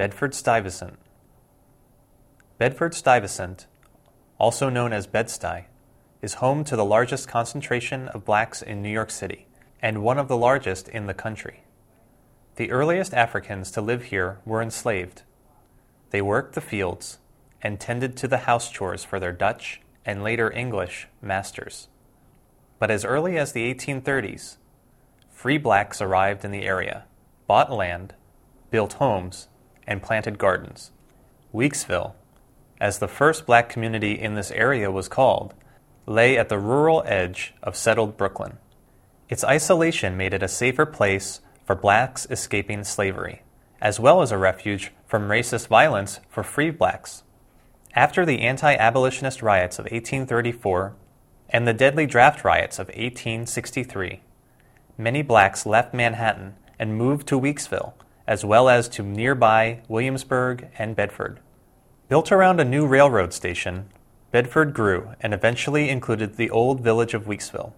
Bedford Stuyvesant. Bedford Stuyvesant, also known as Bed-Stuy, is home to the largest concentration of blacks in New York City and one of the largest in the country. The earliest Africans to live here were enslaved. They worked the fields and tended to the house chores for their Dutch and later English masters. But as early as the 1830s, free blacks arrived in the area, bought land, built homes, and planted gardens. Weeksville, as the first black community in this area was called, lay at the rural edge of settled Brooklyn. Its isolation made it a safer place for blacks escaping slavery, as well as a refuge from racist violence for free blacks. After the anti abolitionist riots of 1834 and the deadly draft riots of 1863, many blacks left Manhattan and moved to Weeksville, as well as to nearby Williamsburg and Bedford. Built around a new railroad station, Bedford grew and eventually included the old village of Weeksville.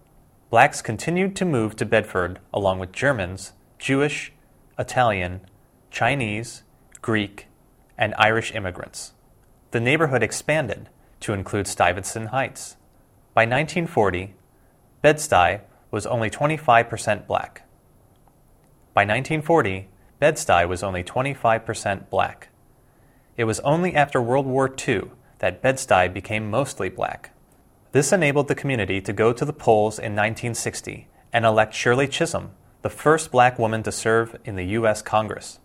Blacks continued to move to Bedford along with Germans, Jewish, Italian, Chinese, Greek, and Irish immigrants. The neighborhood expanded to include Stuyvesant Heights. By 1940, Bed-Stuy was only 25% black. By 1940, Bed-Stuy was only 25% black. It was only after World War II that Bed-Stuy became mostly black. This enabled the community to go to the polls in 1960 and elect Shirley Chisholm, the first black woman to serve in the U.S. Congress.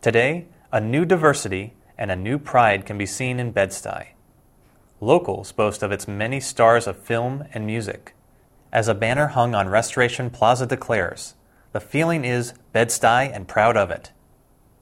Today, a new diversity and a new pride can be seen in Bed-Stuy. Locals boast of its many stars of film and music. As a banner hung on Restoration Plaza declares, the feeling is Bed-Stuy and proud of it.